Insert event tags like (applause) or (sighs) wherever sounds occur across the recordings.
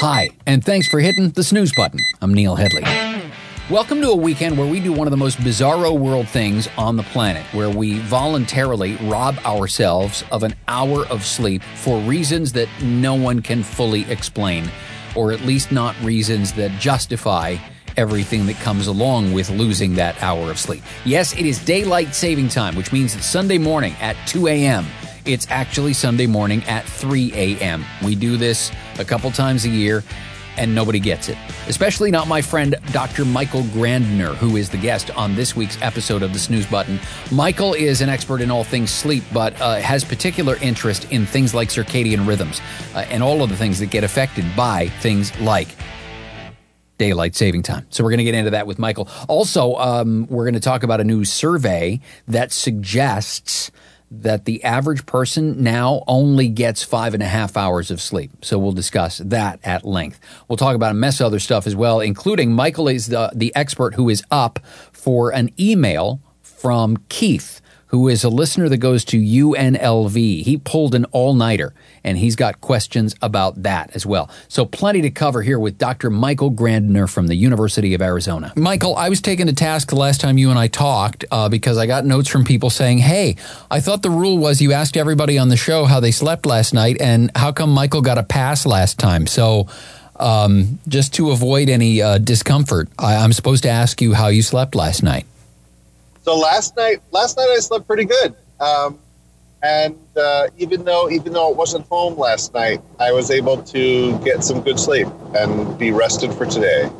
Hi, and thanks for hitting the snooze button. I'm Neil Headley. Welcome to a weekend where we do one of the most bizarro world things on the planet, where we voluntarily rob ourselves of an hour of sleep for reasons that no one can fully explain, or at least not reasons that justify everything that comes along with losing that hour of sleep. Yes, it is daylight saving time, which means that Sunday morning at 2 a.m., it's actually Sunday morning at 3 a.m. We do this a couple times a year and nobody gets it. Especially not my friend Dr. Michael Grandner, who is the guest on this week's episode of the Snooze Button. Michael is an expert in all things sleep, but uh, has particular interest in things like circadian rhythms uh, and all of the things that get affected by things like daylight saving time. So we're going to get into that with Michael. Also, um, we're going to talk about a new survey that suggests that the average person now only gets five and a half hours of sleep. So we'll discuss that at length. We'll talk about a mess of other stuff as well, including Michael is the, the expert who is up for an email from Keith who is a listener that goes to UNLV. He pulled an all nighter and he's got questions about that as well. So, plenty to cover here with Dr. Michael Grandner from the University of Arizona. Michael, I was taken to task the last time you and I talked uh, because I got notes from people saying, Hey, I thought the rule was you asked everybody on the show how they slept last night, and how come Michael got a pass last time? So, um, just to avoid any uh, discomfort, I, I'm supposed to ask you how you slept last night. So last night, last night I slept pretty good. Um, and uh, even though even though it wasn't home last night, I was able to get some good sleep and be rested for today.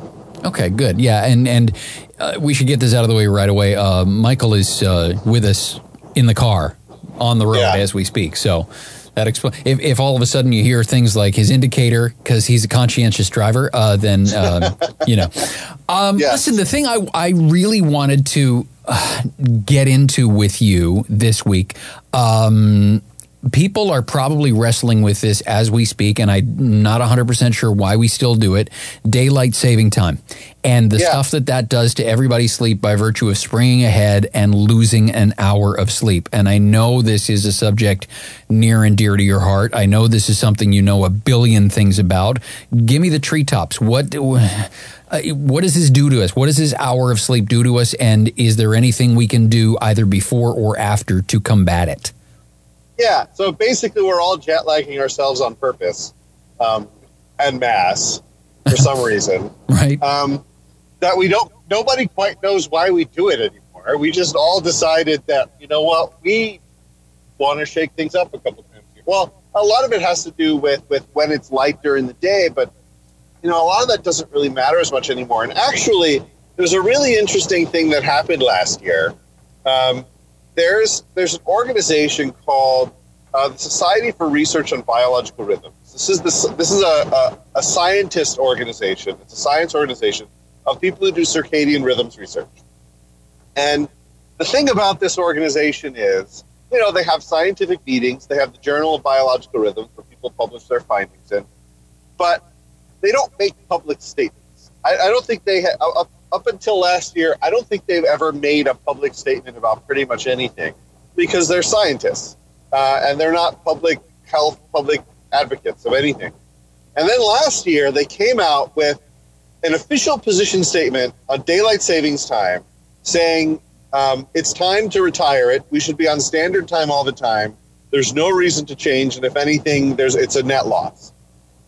Okay, good. Yeah, and and uh, we should get this out of the way right away. Uh, Michael is uh, with us in the car on the road yeah. as we speak. So that expl- if, if all of a sudden you hear things like his indicator because he's a conscientious driver, uh, then um, (laughs) you know. Um, yes. Listen, the thing I I really wanted to (sighs) get into with you this week. Um, people are probably wrestling with this as we speak, and I'm not 100% sure why we still do it daylight saving time and the yeah. stuff that that does to everybody's sleep by virtue of springing ahead and losing an hour of sleep. And I know this is a subject near and dear to your heart. I know this is something you know a billion things about. Give me the treetops. What. Uh, what does this do to us? What does this hour of sleep do to us? And is there anything we can do either before or after to combat it? Yeah, so basically, we're all jet lagging ourselves on purpose um, and mass for some (laughs) reason. right. Um, that we don't, nobody quite knows why we do it anymore. We just all decided that, you know what, we want to shake things up a couple times. Well, a lot of it has to do with, with when it's light during the day, but you know, a lot of that doesn't really matter as much anymore. And actually, there's a really interesting thing that happened last year. Um, there's there's an organization called uh, the Society for Research on Biological Rhythms. This is this this is a, a, a scientist organization. It's a science organization of people who do circadian rhythms research. And the thing about this organization is, you know, they have scientific meetings. They have the Journal of Biological Rhythms where people publish their findings in. But they don't make public statements. I, I don't think they have, up, until last year, I don't think they've ever made a public statement about pretty much anything because they're scientists uh, and they're not public health, public advocates of anything. And then last year, they came out with an official position statement on daylight savings time saying um, it's time to retire it. We should be on standard time all the time. There's no reason to change, and if anything, there's it's a net loss.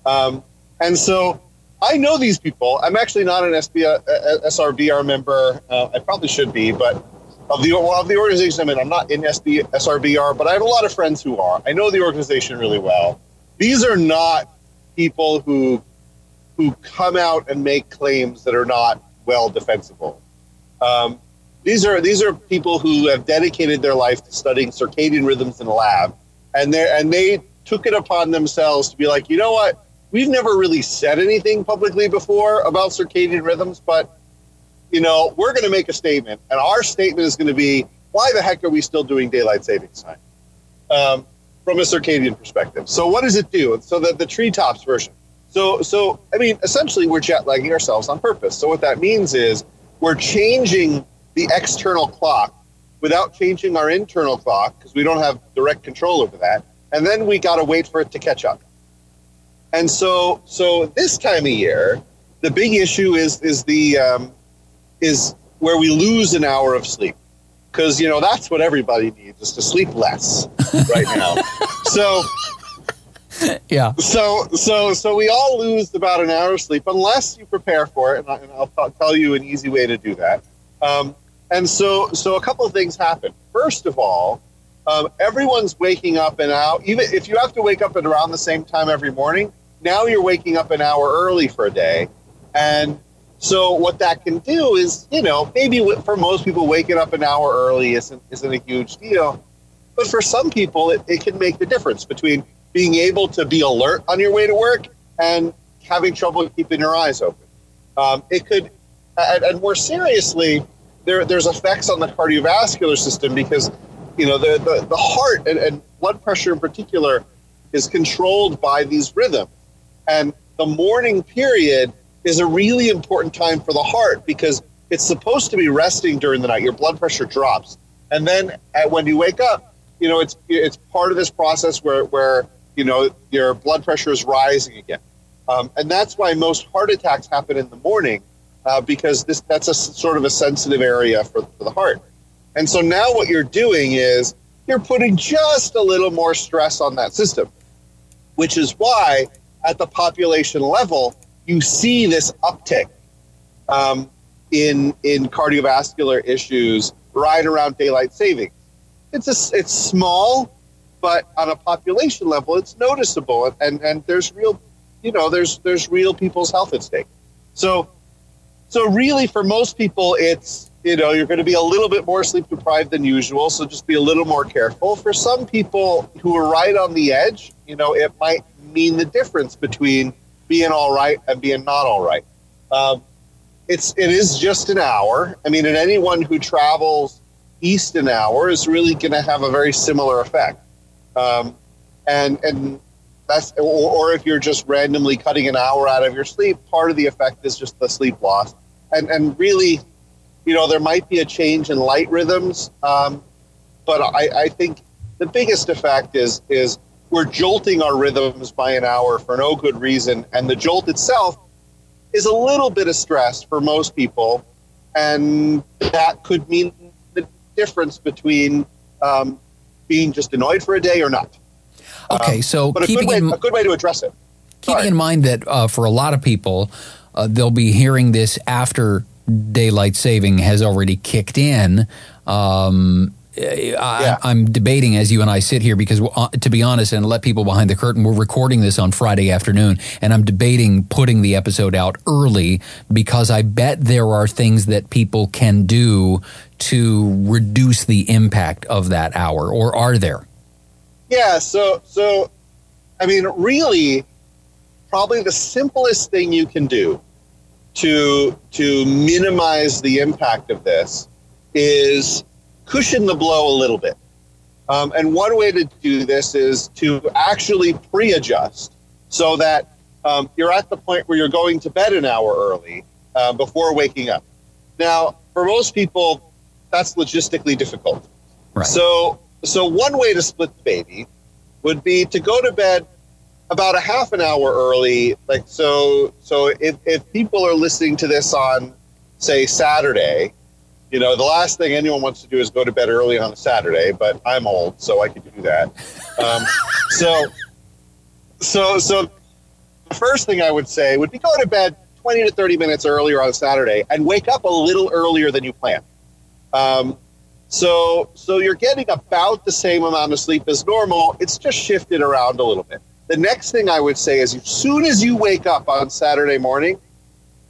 Um, and so I know these people. I'm actually not an SB, uh, SRBR member. Uh, I probably should be, but of the of the organization I'm in, I'm not in SB, SRBR, but I have a lot of friends who are. I know the organization really well. These are not people who who come out and make claims that are not well defensible. Um, these are these are people who have dedicated their life to studying circadian rhythms in the lab, and they and they took it upon themselves to be like, you know what, we've never really said anything publicly before about circadian rhythms, but you know, we're going to make a statement, and our statement is going to be, why the heck are we still doing daylight savings time um, from a circadian perspective? So, what does it do? So, that the treetops version. So, so I mean, essentially, we're jet lagging ourselves on purpose. So, what that means is we're changing the external clock without changing our internal clock because we don't have direct control over that, and then we got to wait for it to catch up. And so, so this time of year, the big issue is is the um, is where we lose an hour of sleep because you know that's what everybody needs is to sleep less (laughs) right now. so yeah. So so so we all lose about an hour of sleep unless you prepare for it, and, I, will tell you an easy way to do that. Um, and so so a couple of things happen. First of all, um, everyone's waking up and out. Even if you have to wake up at around the same time every morning, now you're waking up an hour early for a day, and so what that can do is, you know, maybe for most people, waking up an hour early isn't isn't a huge deal, but for some people, it, it can make the difference between being able to be alert on your way to work and having trouble keeping your eyes open. Um, it could, and, and more seriously, there, there's effects on the cardiovascular system because, you know, the, the, the heart and, and blood pressure in particular is controlled by these rhythms. And the morning period is a really important time for the heart because it's supposed to be resting during the night. Your blood pressure drops. And then at, when you wake up, you know, it's, it's part of this process where, where you know, your blood pressure is rising again. Um, and that's why most heart attacks happen in the morning uh, because this that's a sort of a sensitive area for, for the heart. And so now what you're doing is you're putting just a little more stress on that system, which is why at the population level you see this uptick um, in in cardiovascular issues right around daylight savings. It's a, it's small, but on a population level, it's noticeable, and and there's real, you know, there's there's real people's health at stake. So, so really, for most people, it's you know you're going to be a little bit more sleep deprived than usual, so just be a little more careful. For some people who are right on the edge, you know, it might mean the difference between being all right and being not all right. Um, it's it is just an hour. I mean, and anyone who travels east an hour is really going to have a very similar effect. Um, and and that's or, or, if you're just randomly cutting an hour out of your sleep, part of the effect is just the sleep loss. And and really, you know, there might be a change in light rhythms, um, but I, I think the biggest effect is is we're jolting our rhythms by an hour for no good reason, and the jolt itself is a little bit of stress for most people, and that could mean the difference between um, being just annoyed for a day or not. Okay, um, so but a good, way, in, a good way to address it. Keeping Sorry. in mind that uh, for a lot of people, uh, they'll be hearing this after daylight saving has already kicked in. Um, I, am debating as you and I sit here because, uh, to be honest, and let people behind the curtain, we're recording this on Friday afternoon, and I'm debating putting the episode out early because I bet there are things that people can do to reduce the impact of that hour, or are there? Yeah, so so I mean, really, probably the simplest thing you can do to to minimize the impact of this is cushion the blow a little bit. Um, and one way to do this is to actually pre-adjust so that um, you're at the point where you're going to bed an hour early uh, before waking up. Now, for most people, that's logistically difficult. Right. So, so one way to split the baby would be to go to bed about a half an hour early. Like so, so if, if people are listening to this on, say, Saturday, you know, the last thing anyone wants to do is go to bed early on a Saturday. But I'm old, so I can do that. Um, (laughs) so, so, so the first thing I would say would be go to bed 20 to 30 minutes earlier on Saturday and wake up a little earlier than you planned. Um, so, so you're getting about the same amount of sleep as normal. It's just shifted around a little bit. The next thing I would say is, as soon as you wake up on Saturday morning,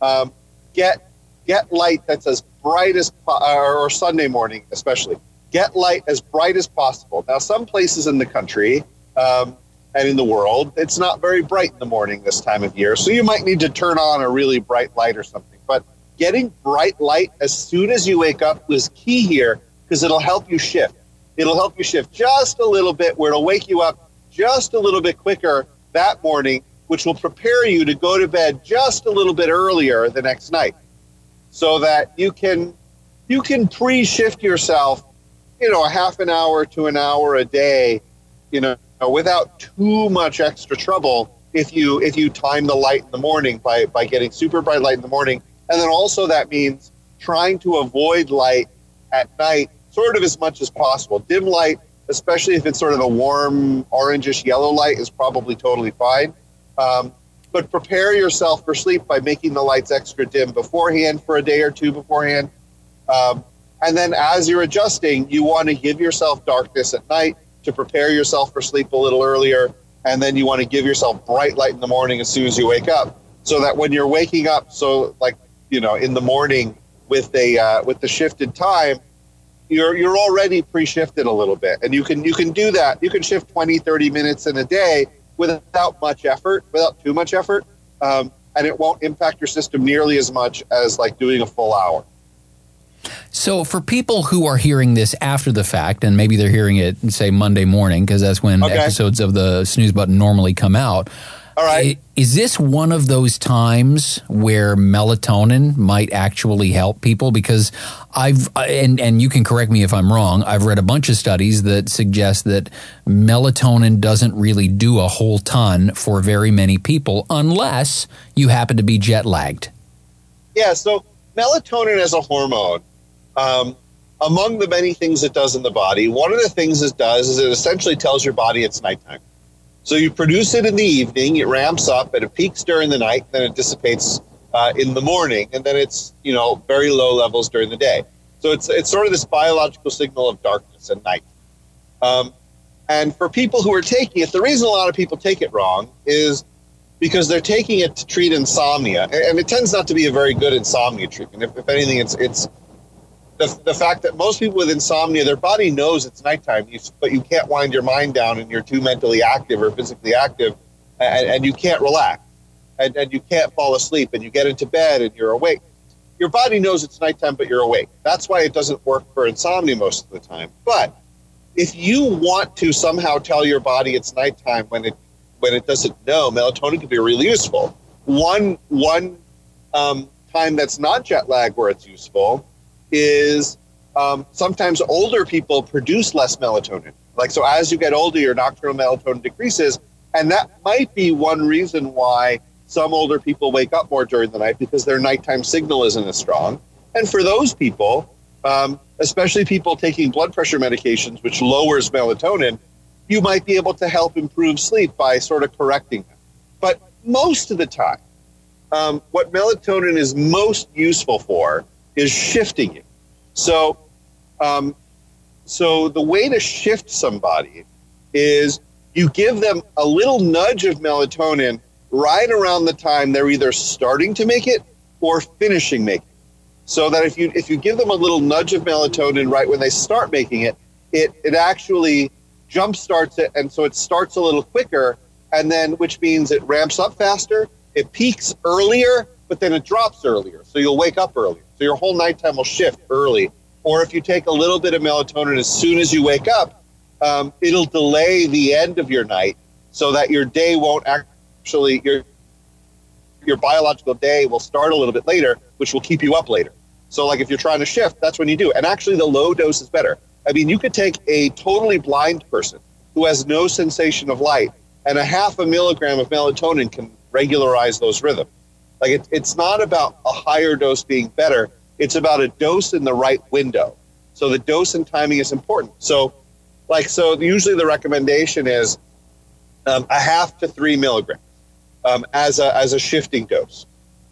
um, get get light that's as bright as or Sunday morning, especially get light as bright as possible. Now, some places in the country um, and in the world, it's not very bright in the morning this time of year, so you might need to turn on a really bright light or something. But getting bright light as soon as you wake up is key here because it'll help you shift. It'll help you shift just a little bit where it'll wake you up just a little bit quicker that morning, which will prepare you to go to bed just a little bit earlier the next night so that you can you can pre-shift yourself, you know, a half an hour to an hour a day, you know, without too much extra trouble if you if you time the light in the morning by by getting super bright light in the morning, and then also that means trying to avoid light at night, sort of as much as possible. Dim light, especially if it's sort of a warm orangish yellow light, is probably totally fine. Um, but prepare yourself for sleep by making the lights extra dim beforehand for a day or two beforehand. Um, and then as you're adjusting, you want to give yourself darkness at night to prepare yourself for sleep a little earlier. And then you want to give yourself bright light in the morning as soon as you wake up so that when you're waking up, so like, you know, in the morning with a, uh, with the shifted time, you're, you're already pre-shifted a little bit and you can, you can do that. You can shift 20, 30 minutes in a day without much effort, without too much effort. Um, and it won't impact your system nearly as much as like doing a full hour. So, for people who are hearing this after the fact, and maybe they're hearing it, say, Monday morning, because that's when okay. episodes of the snooze button normally come out. All right. Is this one of those times where melatonin might actually help people? Because I've, and, and you can correct me if I'm wrong, I've read a bunch of studies that suggest that melatonin doesn't really do a whole ton for very many people unless you happen to be jet lagged. Yeah, so melatonin as a hormone, um, among the many things it does in the body, one of the things it does is it essentially tells your body it's nighttime. So you produce it in the evening, it ramps up, and it peaks during the night, then it dissipates uh, in the morning, and then it's you know very low levels during the day. So it's it's sort of this biological signal of darkness and night. Um, and for people who are taking it, the reason a lot of people take it wrong is because they're taking it to treat insomnia, and it tends not to be a very good insomnia treatment. If, if anything, it's it's the, the fact that most people with insomnia, their body knows it's nighttime, you, but you can't wind your mind down and you're too mentally active or physically active, and, and you can't relax, and, and you can't fall asleep, and you get into bed and you're awake. Your body knows it's nighttime, but you're awake. That's why it doesn't work for insomnia most of the time. But if you want to somehow tell your body it's nighttime when it when it doesn't know, melatonin can be really useful. One one um, time that's not jet lag where it's useful is um, sometimes older people produce less melatonin. Like, so as you get older, your nocturnal melatonin decreases. And that might be one reason why some older people wake up more during the night because their nighttime signal isn't as strong. And for those people, um, especially people taking blood pressure medications, which lowers melatonin, you might be able to help improve sleep by sort of correcting them. But most of the time, um, what melatonin is most useful for is shifting you. So, um, so the way to shift somebody is you give them a little nudge of melatonin right around the time they're either starting to make it or finishing making. It. So that if you if you give them a little nudge of melatonin right when they start making it, it it actually jump starts it, and so it starts a little quicker, and then which means it ramps up faster, it peaks earlier, but then it drops earlier, so you'll wake up earlier. So your whole nighttime will shift early. Or if you take a little bit of melatonin as soon as you wake up, um, it'll delay the end of your night so that your day won't actually your your biological day will start a little bit later, which will keep you up later. So like if you're trying to shift, that's when you do. And actually the low dose is better. I mean, you could take a totally blind person who has no sensation of light and a half a milligram of melatonin can regularize those rhythms. Like it, it's not about a higher dose being better. It's about a dose in the right window. So the dose and timing is important. So, like, so usually the recommendation is um, a half to three milligrams um, as a as a shifting dose.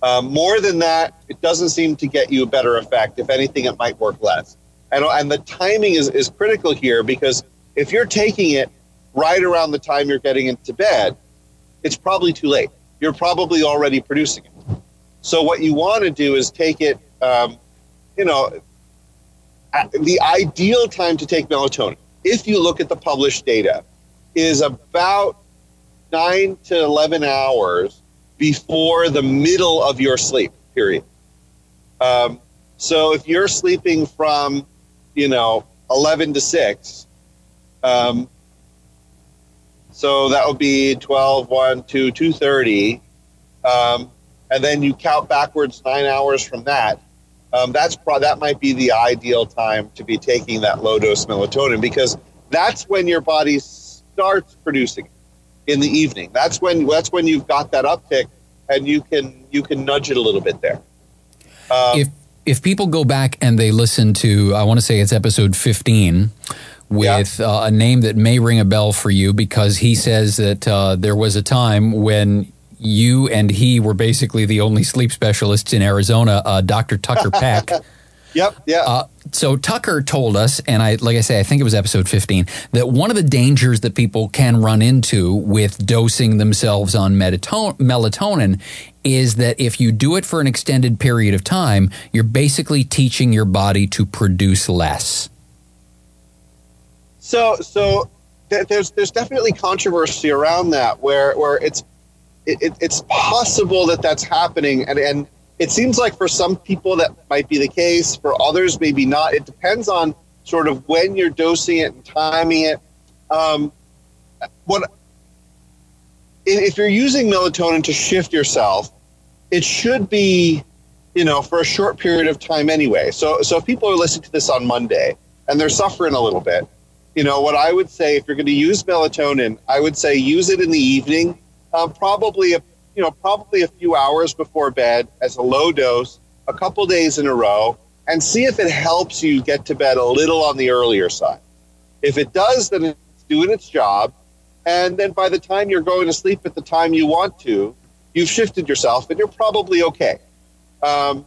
Um, more than that, it doesn't seem to get you a better effect. If anything, it might work less. And, and the timing is, is critical here because if you're taking it right around the time you're getting into bed, it's probably too late. You're probably already producing it. So what you want to do is take it, um, you know, the ideal time to take melatonin, if you look at the published data, is about nine to 11 hours before the middle of your sleep period. Um, so if you're sleeping from, you know, 11 to 6, um, so that would be 12, 1, 2, 2.30. Um, and then you count backwards nine hours from that, um, that's pro- that might be the ideal time to be taking that low dose melatonin because that's when your body starts producing it. in the evening. That's when that's when you've got that uptick, and you can you can nudge it a little bit there. Um, if if people go back and they listen to, I want to say it's episode fifteen with yeah. uh, a name that may ring a bell for you because he says that uh, there was a time when you and he were basically the only sleep specialists in Arizona, uh, Dr. Tucker Peck. (laughs) Yep. Yeah. Uh, so Tucker told us, and I, like I say, I think it was episode 15, that one of the dangers that people can run into with dosing themselves on melatonin is that if you do it for an extended period of time, you're basically teaching your body to produce less. So, so th- there's there's definitely controversy around that, where where it's it, it's possible that that's happening, and and it seems like for some people that might be the case. For others, maybe not. It depends on sort of when you're dosing it and timing it. Um, what if you're using melatonin to shift yourself? It should be, you know, for a short period of time anyway. So, so if people are listening to this on Monday and they're suffering a little bit, you know, what I would say if you're going to use melatonin, I would say use it in the evening, um, probably a you know, probably a few hours before bed as a low dose, a couple days in a row, and see if it helps you get to bed a little on the earlier side. If it does, then it's doing its job. And then by the time you're going to sleep at the time you want to, you've shifted yourself and you're probably okay. Um,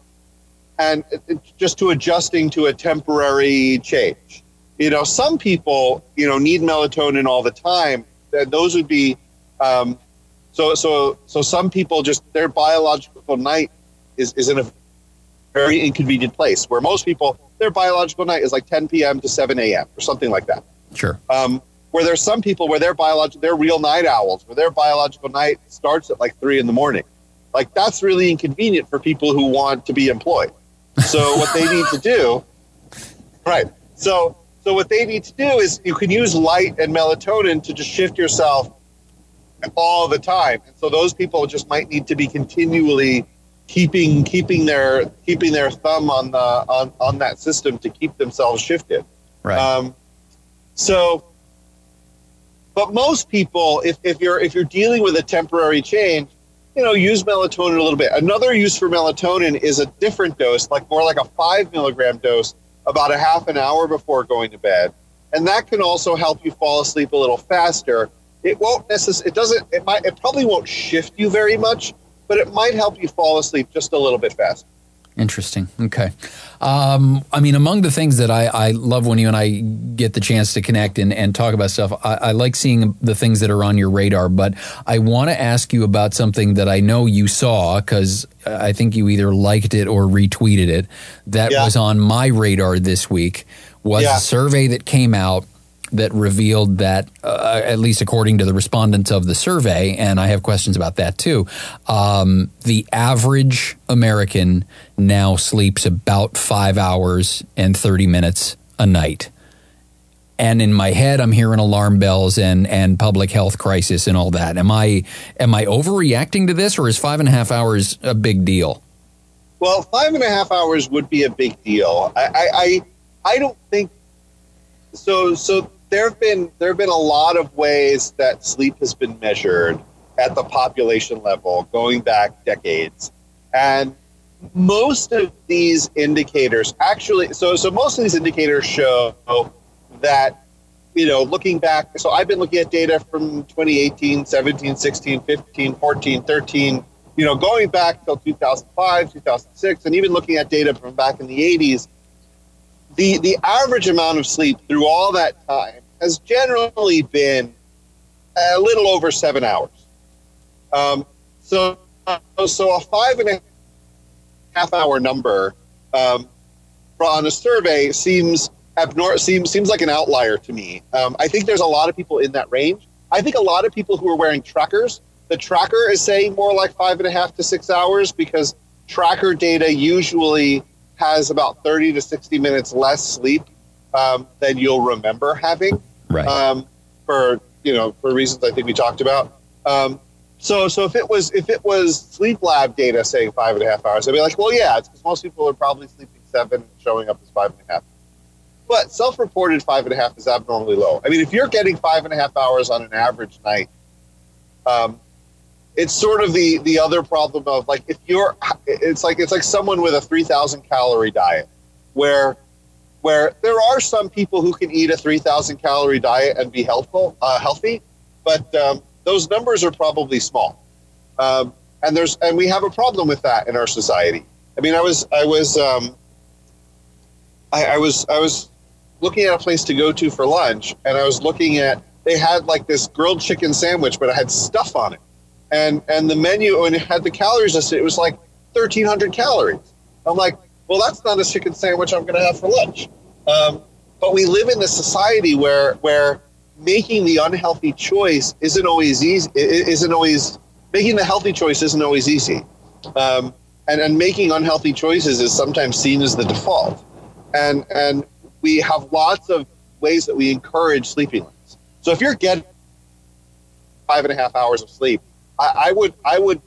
and it, it, just to adjusting to a temporary change. You know, some people, you know, need melatonin all the time. Those would be um, so so so some people just their biological night is, is in a very inconvenient place where most people their biological night is like 10 p.m. to 7 a.m. or something like that. Sure. Um, where there's some people where their biological they're real night owls where their biological night starts at like three in the morning. Like that's really inconvenient for people who want to be employed. So (laughs) what they need to do, right? So so what they need to do is you can use light and melatonin to just shift yourself all the time. And so those people just might need to be continually keeping keeping their keeping their thumb on the on, on that system to keep themselves shifted. Right. Um, so but most people if, if you're if you're dealing with a temporary change you know use melatonin a little bit another use for melatonin is a different dose like more like a five milligram dose about a half an hour before going to bed and that can also help you fall asleep a little faster it won't necessarily, it doesn't, it might, it probably won't shift you very much, but it might help you fall asleep just a little bit faster. Interesting. Okay. Um, I mean, among the things that I, I, love when you and I get the chance to connect and, and talk about stuff, I, I, like seeing the things that are on your radar. But I want to ask you about something that I know you saw because I think you either liked it or retweeted it. That yeah. was on my radar this week. Was yeah. a survey that came out that revealed that, uh, at least according to the respondents of the survey, and I have questions about that too, um, the average American now sleeps about five hours and 30 minutes a night. And in my head, I'm hearing alarm bells and, and public health crisis and all that. Am I am I overreacting to this, or is five and a half hours a big deal? Well, five and a half hours would be a big deal. I, I, I, I don't think so. So there have been there have been a lot of ways that sleep has been measured at the population level going back decades, and most of these indicators actually so so most of these indicators show that you know looking back so i've been looking at data from 2018 17 16 15 14 13 you know going back till 2005 2006 and even looking at data from back in the 80s the the average amount of sleep through all that time has generally been a little over seven hours. Um, so, so a five and a half hour number um, on a survey seems abnor- seems seems like an outlier to me. Um, I think there's a lot of people in that range. I think a lot of people who are wearing trackers, the tracker is saying more like five and a half to six hours because tracker data usually has about 30 to 60 minutes less sleep um, than you'll remember having right? Um, for you know for reasons I think we talked about. Um, so so if it was if it was sleep lab data saying five and a half hours, I'd be like, well, yeah, it's because most people are probably sleeping seven, showing up as five and a half. But self-reported five and a half is abnormally low. I mean, if you're getting five and a half hours on an average night, Um, it's sort of the the other problem of like if you're it's like it's like someone with a 3000 calorie diet where where there are some people who can eat a 3000 calorie diet and be uh, healthy but um, those numbers are probably small. Um, and there's and we have a problem with that in our society. I mean i was i was um, I, I was i was looking at a place to go to for lunch and i was looking at they had like this grilled chicken sandwich but it had stuff on it. And and the menu when it had the calories listed, it was like 1,300 calories. I'm like, well, that's not a chicken sandwich I'm going to have for lunch. Um, but we live in a society where where making the unhealthy choice isn't always easy. Isn't always making the healthy choice isn't always easy. Um, and, and making unhealthy choices is sometimes seen as the default. And and we have lots of ways that we encourage sleeping. So if you're getting five and a half hours of sleep, I, I would I would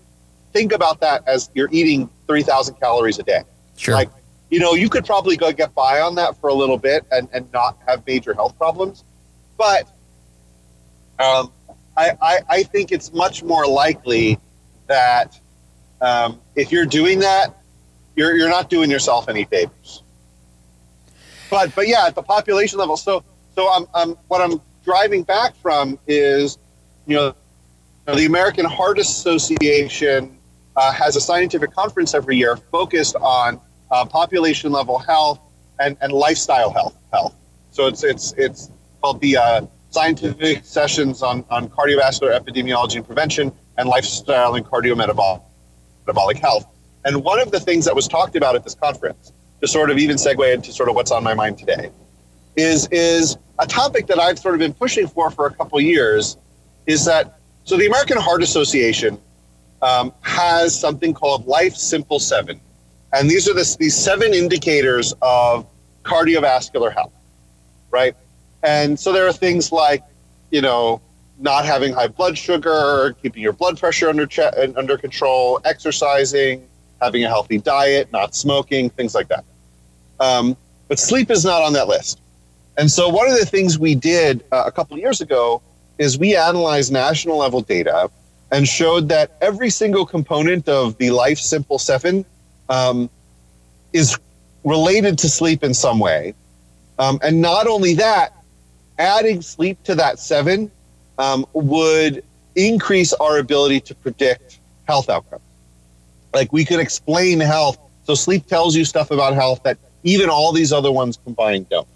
think about that as you're eating three thousand calories a day. Sure. Like you know, you could probably go get by on that for a little bit and, and not have major health problems. But um, I, I, I think it's much more likely that um, if you're doing that, you're, you're not doing yourself any favors. But but yeah, at the population level, so so I'm, I'm what I'm driving back from is you know the American Heart Association uh, has a scientific conference every year focused on uh, population level health and, and lifestyle health. Health. So it's it's it's called the uh, scientific sessions on, on cardiovascular epidemiology and prevention and lifestyle and cardiometabolic metabolic health. And one of the things that was talked about at this conference, to sort of even segue into sort of what's on my mind today, is is a topic that I've sort of been pushing for for a couple years, is that so the American Heart Association um, has something called Life Simple Seven, and these are the, these seven indicators of cardiovascular health, right? And so there are things like, you know, not having high blood sugar, keeping your blood pressure under che- under control, exercising, having a healthy diet, not smoking, things like that. Um, but sleep is not on that list. And so one of the things we did uh, a couple years ago is we analyzed national level data and showed that every single component of the Life Simple Seven um, is related to sleep in some way. Um, and not only that, adding sleep to that seven um, would increase our ability to predict health outcomes. Like we could explain health. So sleep tells you stuff about health that even all these other ones combined don't.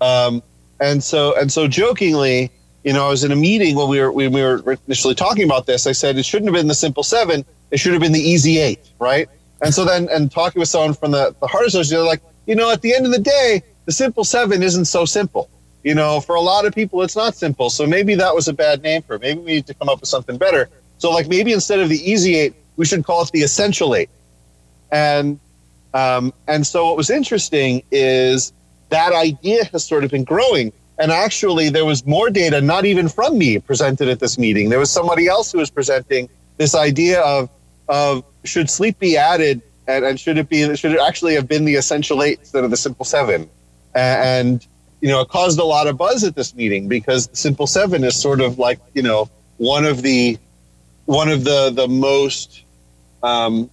Um, and so, and so jokingly, you know, I was in a meeting when we were when we were initially talking about this. I said it shouldn't have been the simple seven; it should have been the easy eight, right? And so then, and talking with someone from the, the Heart Association, they're like, you know, at the end of the day, the simple seven isn't so simple. You know, for a lot of people, it's not simple. So maybe that was a bad name for it. Maybe we need to come up with something better. So, like, maybe instead of the easy eight, we should call it the essential eight. And um, and so, what was interesting is that idea has sort of been growing. And actually, there was more data, not even from me, presented at this meeting. There was somebody else who was presenting this idea of, of should sleep be added and, and should it be should it actually have been the essential eight instead of the simple seven? And you know, it caused a lot of buzz at this meeting because the simple seven is sort of like you know one of the one of the the most um,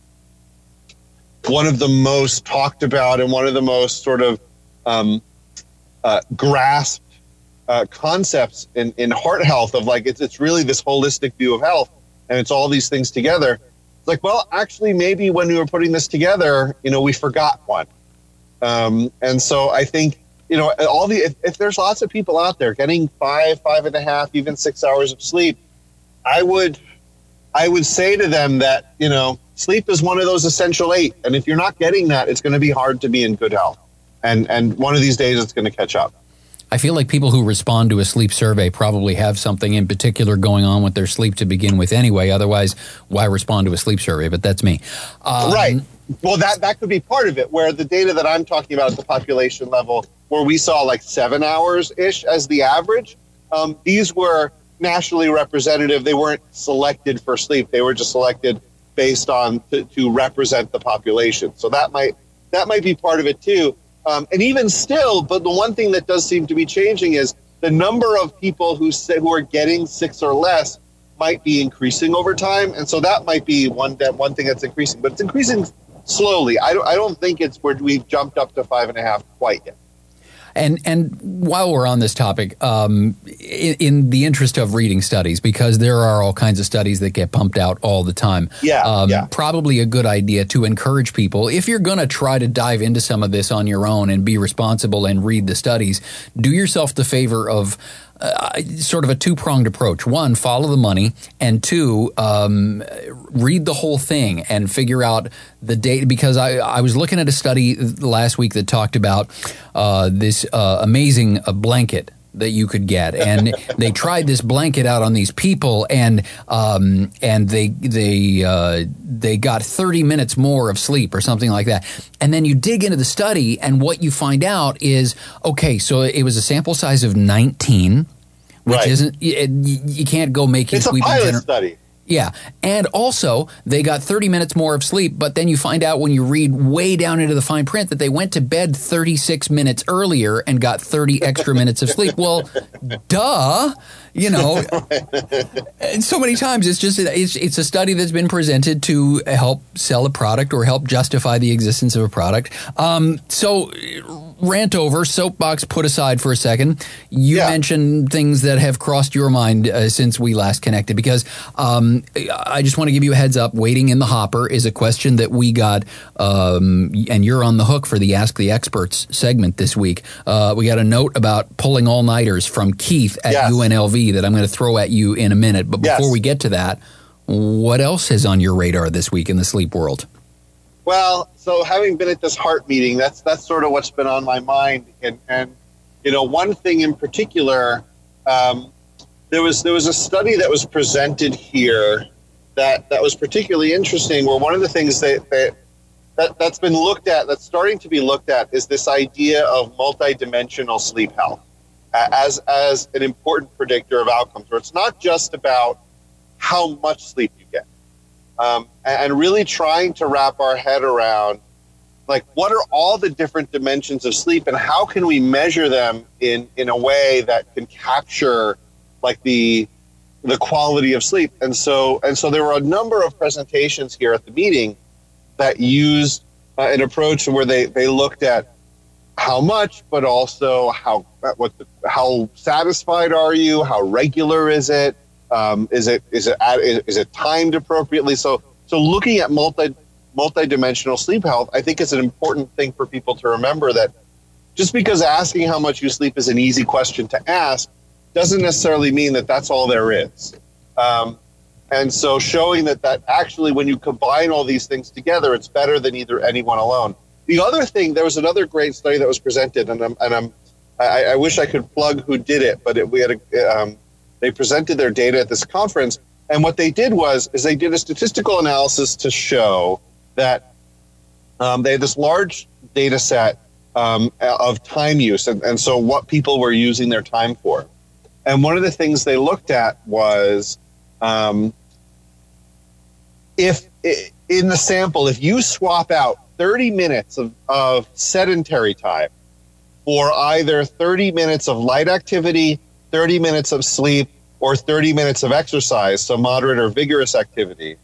one of the most talked about and one of the most sort of um, uh, grasped uh, concepts in, in heart health of like it's, it's really this holistic view of health and it's all these things together it's like well actually maybe when we were putting this together you know we forgot one. Um, and so i think you know all the if, if there's lots of people out there getting five five and a half even six hours of sleep i would i would say to them that you know sleep is one of those essential eight. And if you're not getting that it's going to be hard to be in good health. And and one of these days it's going to catch up I feel like people who respond to a sleep survey probably have something in particular going on with their sleep to begin with anyway. Otherwise, why respond to a sleep survey? But that's me. Um, right. Well, that, that could be part of it, where the data that I'm talking about at the population level, where we saw like seven hours ish as the average, um, these were nationally representative. They weren't selected for sleep, they were just selected based on to, to represent the population. So that might that might be part of it too. Um, and even still, but the one thing that does seem to be changing is the number of people who say who are getting six or less might be increasing over time, and so that might be one that one thing that's increasing, but it's increasing slowly. I don't I don't think it's where we've jumped up to five and a half quite yet. And and while we're on this topic, um, in, in, the interest of reading studies, because there are all kinds of studies that get pumped out all the time. Yeah, um, yeah. Probably a good idea to encourage people if you're going to try to dive into some of this on your own and be responsible and read the studies. Do yourself the favor of uh, sort of a two pronged approach. One, follow the money, and two, um, read the whole thing and figure out the data. Because I, I was looking at a study last week that talked about uh, this uh, amazing uh, blanket that you could get, and (laughs) they tried this blanket out on these people, and um, and they they uh, they got thirty minutes more of sleep or something like that. And then you dig into the study, and what you find out is okay. So it was a sample size of nineteen, which right. isn't you, you, can't go making it's a pilot gener- study. Yeah. And also, they got 30 minutes more of sleep, but then you find out when you read way down into the fine print that they went to bed 36 minutes earlier and got 30 extra minutes of sleep. Well, (laughs) duh you know (laughs) and so many times it's just it's, it's a study that's been presented to help sell a product or help justify the existence of a product um, so rant over soapbox put aside for a second you yeah. mentioned things that have crossed your mind uh, since we last connected because um, i just want to give you a heads up waiting in the hopper is a question that we got um, and you're on the hook for the ask the experts segment this week uh, we got a note about pulling all-nighters from keith at yes. unlv that I'm going to throw at you in a minute. But before yes. we get to that, what else is on your radar this week in the sleep world? Well, so having been at this heart meeting, that's that's sort of what's been on my mind. And, and you know, one thing in particular, um, there was there was a study that was presented here that that was particularly interesting. Where one of the things that, that that that's been looked at, that's starting to be looked at, is this idea of multidimensional sleep health as as an important predictor of outcomes, where it's not just about how much sleep you get, um, and, and really trying to wrap our head around like what are all the different dimensions of sleep and how can we measure them in in a way that can capture like the the quality of sleep? And so and so there were a number of presentations here at the meeting that used uh, an approach where they they looked at how much, but also how what how satisfied are you? How regular is it? Um, is it is it is it timed appropriately? So so looking at multi multi-dimensional sleep health, I think is an important thing for people to remember that just because asking how much you sleep is an easy question to ask doesn't necessarily mean that that's all there is. Um, and so showing that that actually when you combine all these things together, it's better than either anyone alone. The other thing, there was another great study that was presented, and I'm, and I'm I, I wish I could plug who did it, but it, we had a, um, they presented their data at this conference, and what they did was is they did a statistical analysis to show that um, they had this large data set um, of time use, and, and so what people were using their time for. And one of the things they looked at was um, if in the sample, if you swap out 30 minutes of, of sedentary time for either 30 minutes of light activity, 30 minutes of sleep, or 30 minutes of exercise, so moderate or vigorous activity,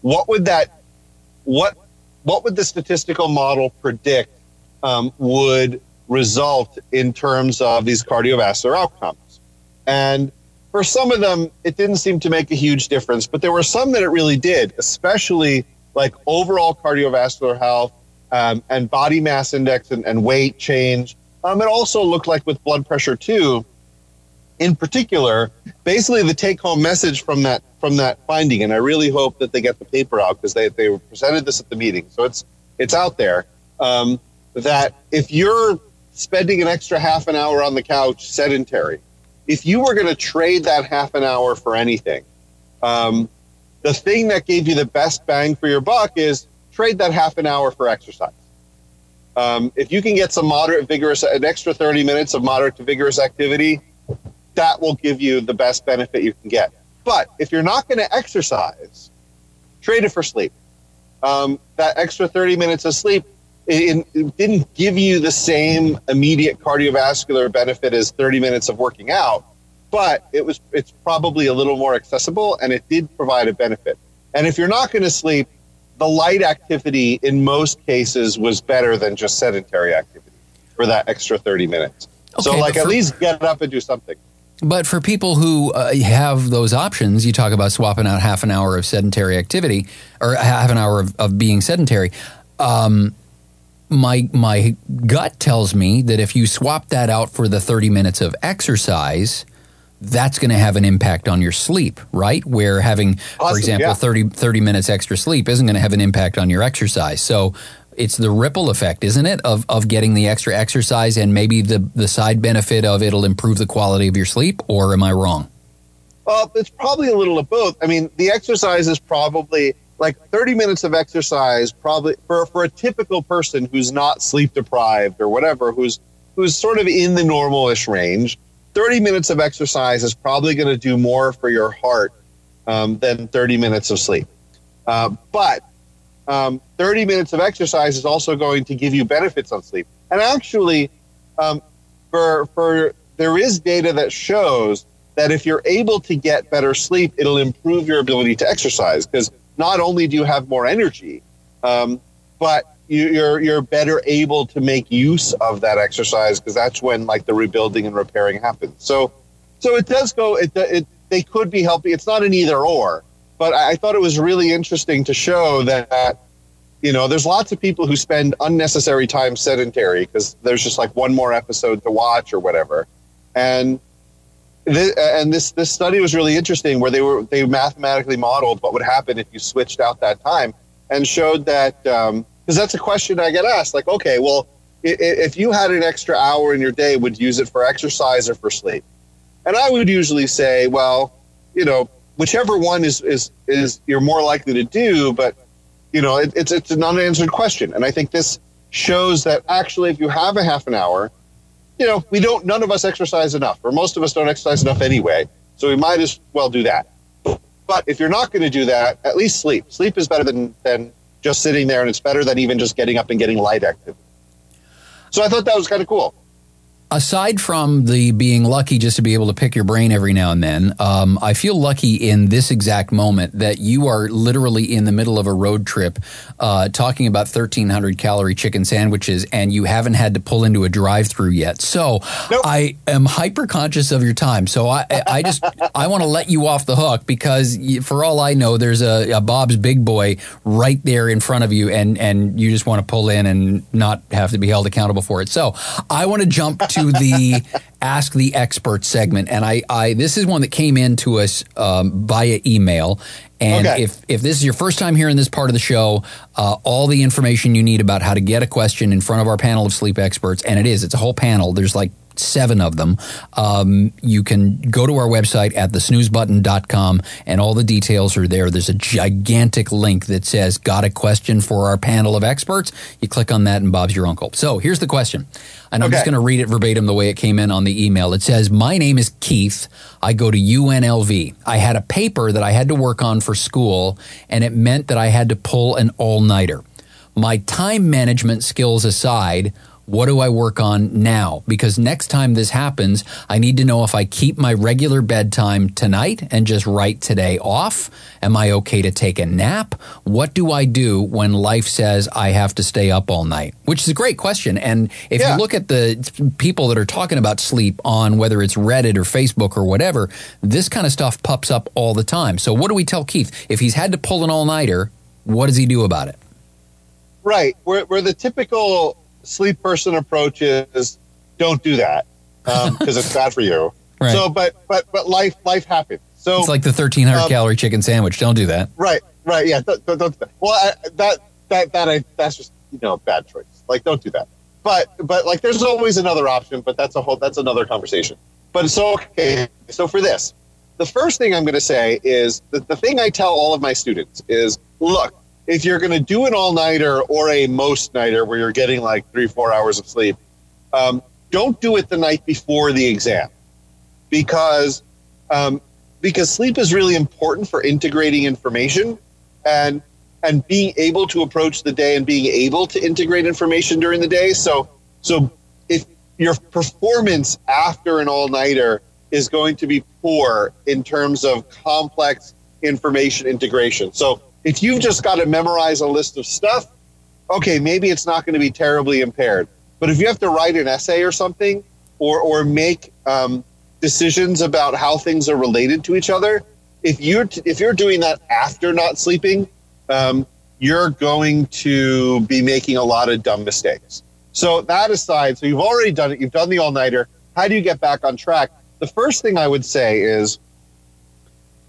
what would that, what, what would the statistical model predict um, would result in terms of these cardiovascular outcomes? And for some of them, it didn't seem to make a huge difference, but there were some that it really did, especially like overall cardiovascular health um, and body mass index and, and weight change. Um, it also looked like with blood pressure too. In particular, basically the take-home message from that from that finding, and I really hope that they get the paper out because they they presented this at the meeting, so it's it's out there. Um, that if you're spending an extra half an hour on the couch sedentary, if you were going to trade that half an hour for anything, um, the thing that gave you the best bang for your buck is trade that half an hour for exercise. Um, if you can get some moderate, vigorous, an extra 30 minutes of moderate to vigorous activity, that will give you the best benefit you can get. But if you're not going to exercise, trade it for sleep. Um, that extra 30 minutes of sleep it, it, didn't give you the same immediate cardiovascular benefit as 30 minutes of working out, but it was it's probably a little more accessible, and it did provide a benefit. And if you're not going to sleep, the light activity in most cases was better than just sedentary activity for that extra 30 minutes. Okay, so, like, for, at least get up and do something. But for people who uh, have those options, you talk about swapping out half an hour of sedentary activity or half an hour of, of being sedentary. Um, my my gut tells me that if you swap that out for the 30 minutes of exercise, that's going to have an impact on your sleep, right? Where having, awesome, for example, yeah. 30, 30 minutes extra sleep isn't going to have an impact on your exercise. So it's the ripple effect, isn't it, of, of getting the extra exercise and maybe the, the side benefit of it'll improve the quality of your sleep, or am I wrong? Well, it's probably a little of both. I mean, the exercise is probably like 30 minutes of exercise, probably for, for a typical person who's not sleep deprived or whatever, who's who's sort of in the normalish range 30 minutes of exercise is probably going to do more for your heart um, than 30 minutes of sleep. Uh, but um, 30 minutes of exercise is also going to give you benefits on sleep. And actually, um, for, for there is data that shows that if you're able to get better sleep, it'll improve your ability to exercise because not only do you have more energy, um, but you're you're better able to make use of that exercise because that's when like the rebuilding and repairing happens. So, so it does go. It, it they could be helping. It's not an either or, but I, I thought it was really interesting to show that you know there's lots of people who spend unnecessary time sedentary because there's just like one more episode to watch or whatever, and. This, and this this study was really interesting, where they were they mathematically modeled what would happen if you switched out that time, and showed that um, because that's a question I get asked. Like, okay, well, if you had an extra hour in your day, would you use it for exercise or for sleep? And I would usually say, well, you know, whichever one is is is you're more likely to do. But you know, it, it's it's an unanswered question, and I think this shows that actually, if you have a half an hour, you know, we don't. None of us exercise enough, or most of us don't exercise enough anyway. So we might as well do that. But if you're not going to do that, at least sleep. Sleep is better than than just sitting there, and it's better than even just getting up and getting light activity. So I thought that was kind of cool aside from the being lucky just to be able to pick your brain every now and then, um, I feel lucky in this exact moment that you are literally in the middle of a road trip uh, talking about 1,300 calorie chicken sandwiches and you haven't had to pull into a drive through yet. So nope. I am hyper conscious of your time. So I, I just, (laughs) I want to let you off the hook because for all I know, there's a, a Bob's Big Boy right there in front of you and, and you just want to pull in and not have to be held accountable for it. So I want to jump to to the Ask the Expert segment, and I, I this is one that came in to us um, via email. And okay. if, if this is your first time hearing this part of the show, uh, all the information you need about how to get a question in front of our panel of sleep experts, and it is, it's a whole panel. There's like seven of them. Um, you can go to our website at thesnoozebutton.com and all the details are there. There's a gigantic link that says, Got a question for our panel of experts? You click on that and Bob's your uncle. So here's the question. And I'm okay. just going to read it verbatim the way it came in on the email. It says, My name is Keith. I go to UNLV. I had a paper that I had to work on for school, and it meant that I had to pull an all nighter. My time management skills aside, what do I work on now? Because next time this happens, I need to know if I keep my regular bedtime tonight and just write today off. Am I okay to take a nap? What do I do when life says I have to stay up all night? Which is a great question. And if yeah. you look at the people that are talking about sleep on whether it's Reddit or Facebook or whatever, this kind of stuff pops up all the time. So what do we tell Keith? If he's had to pull an all nighter, what does he do about it? Right. We're, we're the typical sleep person approach is don't do that because um, it's bad for you. (laughs) Right. So, but but but life life happens. So it's like the thirteen hundred um, calorie chicken sandwich. Don't do that. Right. Right. Yeah. Don't, don't, don't well, I, that that that I that's just you know bad choice. Like don't do that. But but like there's always another option. But that's a whole that's another conversation. But so okay. So for this, the first thing I'm going to say is that the thing I tell all of my students is look if you're going to do an all nighter or a most nighter where you're getting like three, four hours of sleep, um, don't do it the night before the exam because um, because sleep is really important for integrating information and and being able to approach the day and being able to integrate information during the day. So so if your performance after an all nighter is going to be poor in terms of complex information integration. So if you've just got to memorize a list of stuff, okay, maybe it's not going to be terribly impaired. But if you have to write an essay or something, or or make um, decisions about how things are related to each other, if you're t- if you're doing that after not sleeping, um, you're going to be making a lot of dumb mistakes. So that aside, so you've already done it. You've done the all nighter. How do you get back on track? The first thing I would say is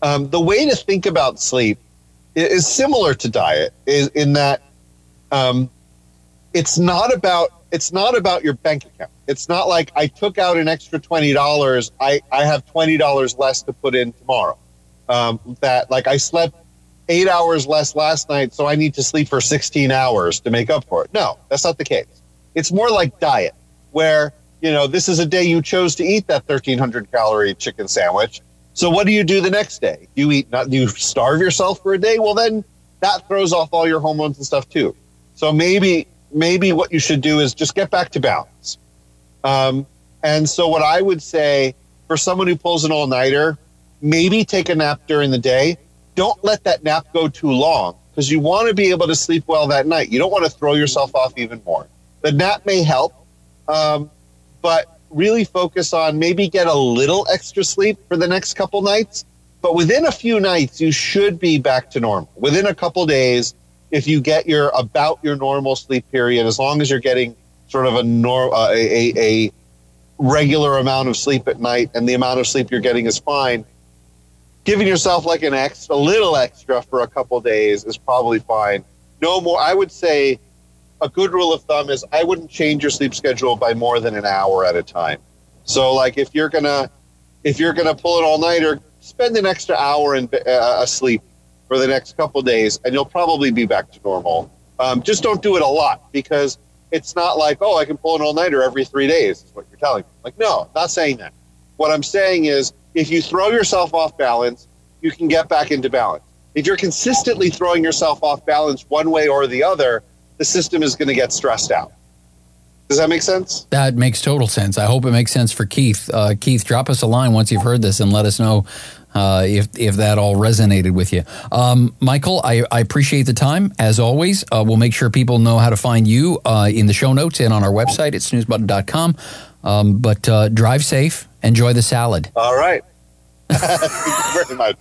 um, the way to think about sleep is similar to diet, in that um, it's not about it's not about your bank account. It's not like I took out an extra twenty dollars. I I have twenty dollars less to put in tomorrow. Um, that like I slept eight hours less last night, so I need to sleep for sixteen hours to make up for it. No, that's not the case. It's more like diet, where you know this is a day you chose to eat that thirteen hundred calorie chicken sandwich. So what do you do the next day? You eat not you starve yourself for a day? Well then that throws off all your hormones and stuff too. So maybe maybe what you should do is just get back to balance. Um, and so what I would say for someone who pulls an all nighter, maybe take a nap during the day. Don't let that nap go too long because you want to be able to sleep well that night. You don't want to throw yourself off even more. The nap may help, um, but really focus on maybe get a little extra sleep for the next couple nights. But within a few nights, you should be back to normal. Within a couple days, if you get your about your normal sleep period, as long as you're getting sort of a nor uh, a, a regular amount of sleep at night, and the amount of sleep you're getting is fine. Giving yourself like an extra, a little extra for a couple days is probably fine. No more. I would say a good rule of thumb is I wouldn't change your sleep schedule by more than an hour at a time. So, like if you're gonna if you're gonna pull an all nighter, spend an extra hour in uh, asleep for the next couple days, and you'll probably be back to normal. Um, just don't do it a lot because it's not like, oh, I can pull an all nighter every three days, is what you're telling me. Like, no, not saying that. What I'm saying is if you throw yourself off balance, you can get back into balance. If you're consistently throwing yourself off balance one way or the other, the system is going to get stressed out. Does that make sense? That makes total sense. I hope it makes sense for Keith. Uh, Keith, drop us a line once you've heard this and let us know uh, if if that all resonated with you. Um, Michael, I, I, appreciate the time as always. Uh, we'll make sure people know how to find you uh, in the show notes and on our website at snoozebutton.com. Um, but uh, drive safe. Enjoy the salad. All right. (laughs) Thank you very much.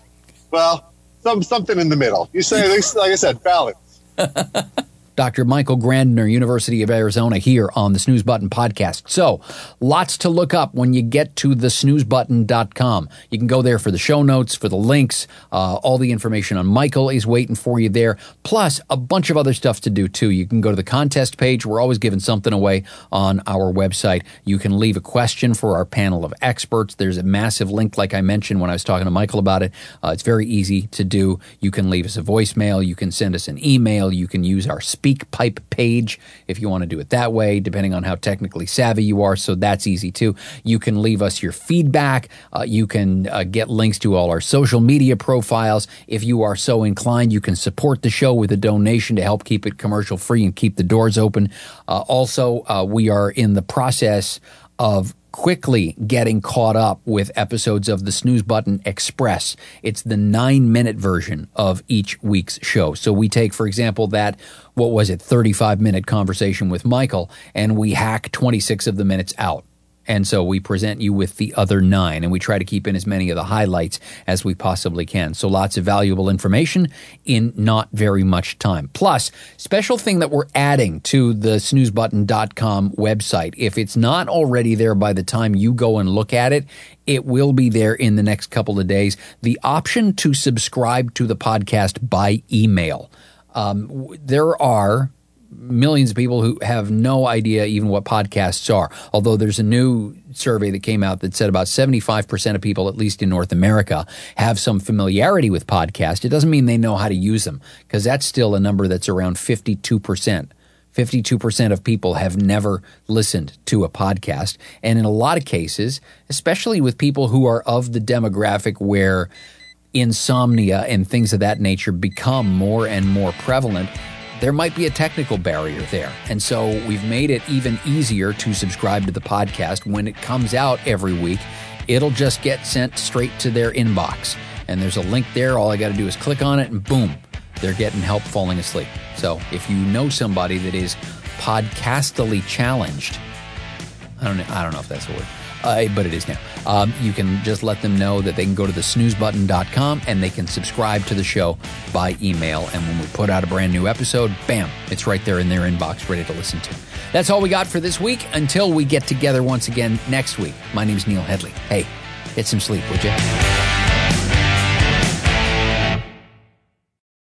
Well, some something in the middle. You say, like I said, balance. (laughs) Dr. Michael Grandner, University of Arizona, here on the Snooze Button podcast. So, lots to look up when you get to the snoozebutton.com. You can go there for the show notes, for the links. Uh, all the information on Michael is waiting for you there, plus a bunch of other stuff to do too. You can go to the contest page. We're always giving something away on our website. You can leave a question for our panel of experts. There's a massive link, like I mentioned when I was talking to Michael about it. Uh, it's very easy to do. You can leave us a voicemail. You can send us an email. You can use our SpeakPipe page if you want to do it that way, depending on how technically savvy you are. So that's easy too. You can leave us your feedback. Uh, you can uh, get links to all our social media profiles. If you are so inclined, you can support the show with a donation to help keep it commercial free and keep the doors open. Uh, also, uh, we are in the process of quickly getting caught up with episodes of the Snooze Button Express. It's the nine minute version of each week's show. So we take, for example, that, what was it, 35 minute conversation with Michael, and we hack 26 of the minutes out. And so we present you with the other nine, and we try to keep in as many of the highlights as we possibly can. So lots of valuable information in not very much time. Plus, special thing that we're adding to the snoozebutton.com website. If it's not already there by the time you go and look at it, it will be there in the next couple of days. The option to subscribe to the podcast by email. Um, there are millions of people who have no idea even what podcasts are. Although there's a new survey that came out that said about 75% of people, at least in North America, have some familiarity with podcasts. It doesn't mean they know how to use them because that's still a number that's around 52%. 52% of people have never listened to a podcast. And in a lot of cases, especially with people who are of the demographic where insomnia and things of that nature become more and more prevalent, there might be a technical barrier there. And so we've made it even easier to subscribe to the podcast when it comes out every week. it'll just get sent straight to their inbox. And there's a link there. All I got to do is click on it, and boom, they're getting help falling asleep. So if you know somebody that is podcastily challenged, I don't know, I don't know if that's the word, uh, but it is now. Um, you can just let them know that they can go to the snoozebutton.com and they can subscribe to the show by email. And when we put out a brand new episode, bam, it's right there in their inbox, ready to listen to. That's all we got for this week until we get together once again next week. My name is Neil Headley. Hey, get some sleep, would you?